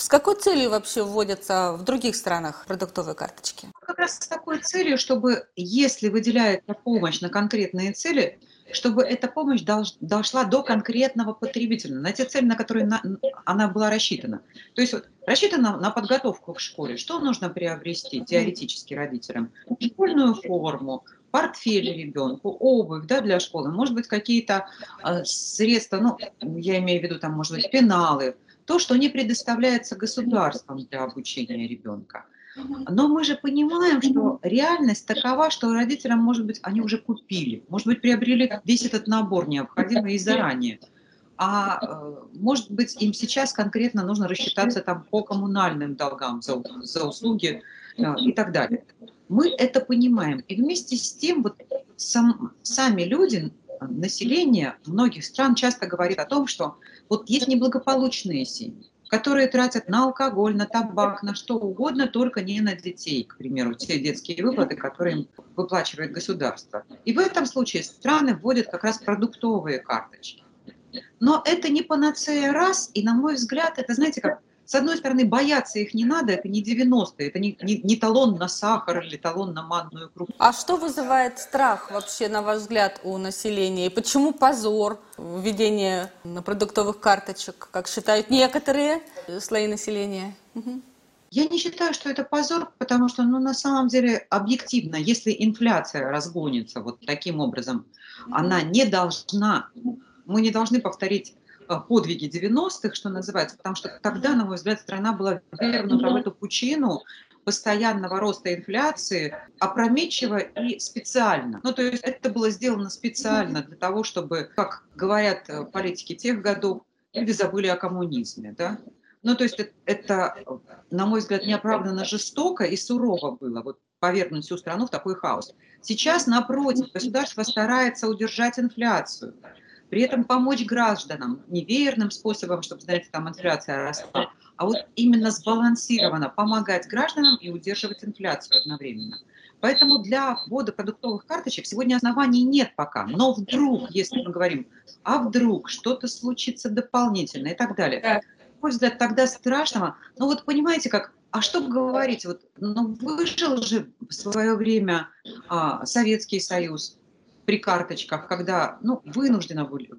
С какой целью вообще вводятся в других странах продуктовые карточки? Как раз с такой целью, чтобы, если выделяется помощь на конкретные цели, чтобы эта помощь дошла до конкретного потребителя, на те цели, на которые на, она была рассчитана. То есть вот, рассчитана на подготовку к школе. Что нужно приобрести теоретически родителям? Школьную форму, портфель ребенку, обувь да, для школы, может быть, какие-то э, средства, ну, я имею в виду, там, может быть, пеналы, то, что не предоставляется государством для обучения ребенка. Но мы же понимаем, что реальность такова, что родителям, может быть, они уже купили, может быть, приобрели весь этот набор необходимый и заранее. А э, может быть, им сейчас конкретно нужно рассчитаться там по коммунальным долгам за, за услуги э, и так далее. Мы это понимаем. И вместе с тем вот сам, сами люди, население многих стран часто говорит о том, что вот есть неблагополучные семьи, которые тратят на алкоголь, на табак, на что угодно, только не на детей, к примеру, те детские выплаты, которые им выплачивает государство. И в этом случае страны вводят как раз продуктовые карточки. Но это не панацея раз, и, на мой взгляд, это, знаете, как с одной стороны, бояться их не надо, это не 90-е, это не, не, не талон на сахар или талон на манную крупу. А что вызывает страх вообще, на ваш взгляд, у населения? И почему позор введения на продуктовых карточек, как считают некоторые слои населения? Я не считаю, что это позор, потому что, ну, на самом деле, объективно, если инфляция разгонится вот таким образом, она не должна, мы не должны повторить подвиги 90-х, что называется, потому что тогда, на мой взгляд, страна была вернута в эту пучину постоянного роста инфляции опрометчиво и специально. Ну, то есть это было сделано специально для того, чтобы, как говорят э, политики тех годов, люди забыли о коммунизме, да? Ну, то есть это, это, на мой взгляд, неоправданно жестоко и сурово было, вот повергнуть всю страну в такой хаос. Сейчас, напротив, государство старается удержать инфляцию при этом помочь гражданам неверным способом, чтобы, знаете, там инфляция росла, а вот именно сбалансированно помогать гражданам и удерживать инфляцию одновременно. Поэтому для ввода продуктовых карточек сегодня оснований нет пока. Но вдруг, если мы говорим, а вдруг что-то случится дополнительно и так далее, на мой взгляд, тогда страшного. Ну вот понимаете, как а что говорить? Вот, ну, выжил же в свое время а, Советский Союз, при карточках, когда ну, вынужденно были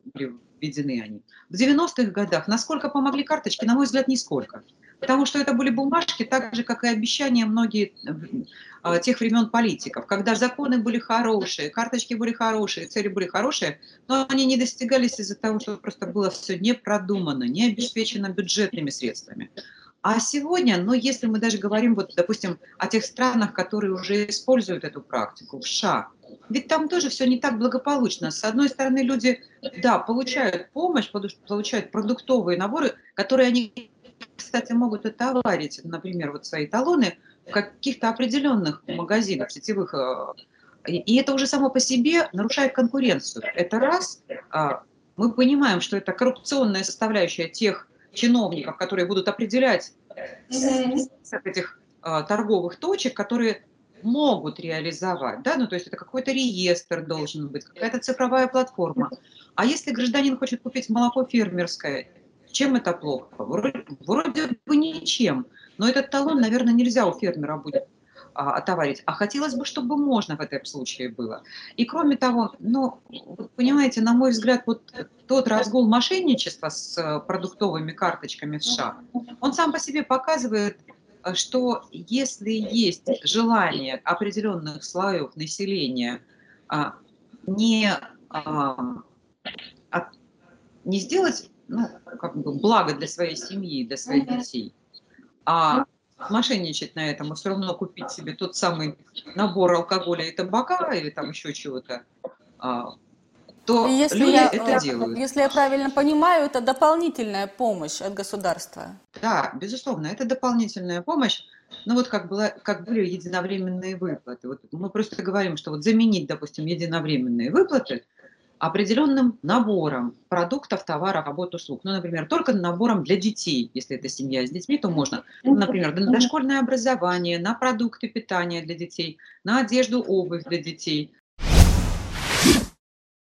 введены они. В 90-х годах насколько помогли карточки, на мой взгляд, нисколько. Потому что это были бумажки, так же, как и обещания многих э, тех времен политиков, когда законы были хорошие, карточки были хорошие, цели были хорошие, но они не достигались из-за того, что просто было все не продумано, не обеспечено бюджетными средствами. А сегодня, ну, если мы даже говорим, вот, допустим, о тех странах, которые уже используют эту практику, в США, ведь там тоже все не так благополучно. С одной стороны, люди, да, получают помощь, получают продуктовые наборы, которые они, кстати, могут отоварить, например, вот свои талоны в каких-то определенных магазинах, сетевых. Э, и это уже само по себе нарушает конкуренцию. Это раз. А, мы понимаем, что это коррупционная составляющая тех чиновников, которые будут определять этих э, торговых точек, которые могут реализовать, да, ну то есть это какой-то реестр должен быть, какая-то цифровая платформа. А если гражданин хочет купить молоко фермерское, чем это плохо? Вроде, вроде бы ничем, но этот талон, наверное, нельзя у фермера будет а, отоварить. А хотелось бы, чтобы можно в этом случае было. И кроме того, ну, понимаете, на мой взгляд, вот тот разгул мошенничества с э, продуктовыми карточками в США, он сам по себе показывает, Э, что если есть желание определенных слоев населения а, не, а, не сделать ну, как бы благо для своей семьи, для своих детей, а мошенничать на этом и все равно купить себе тот самый набор алкоголя и табака или там еще чего-то, а, то если люди я, это делают. Если я правильно понимаю, это дополнительная помощь от государства. Да, безусловно, это дополнительная помощь. Ну вот как, было, как были единовременные выплаты. Вот мы просто говорим, что вот заменить, допустим, единовременные выплаты определенным набором продуктов, товаров, работ, услуг. Ну, например, только набором для детей. Если это семья с детьми, то можно. Например, на дошкольное образование, на продукты питания для детей, на одежду, обувь для детей,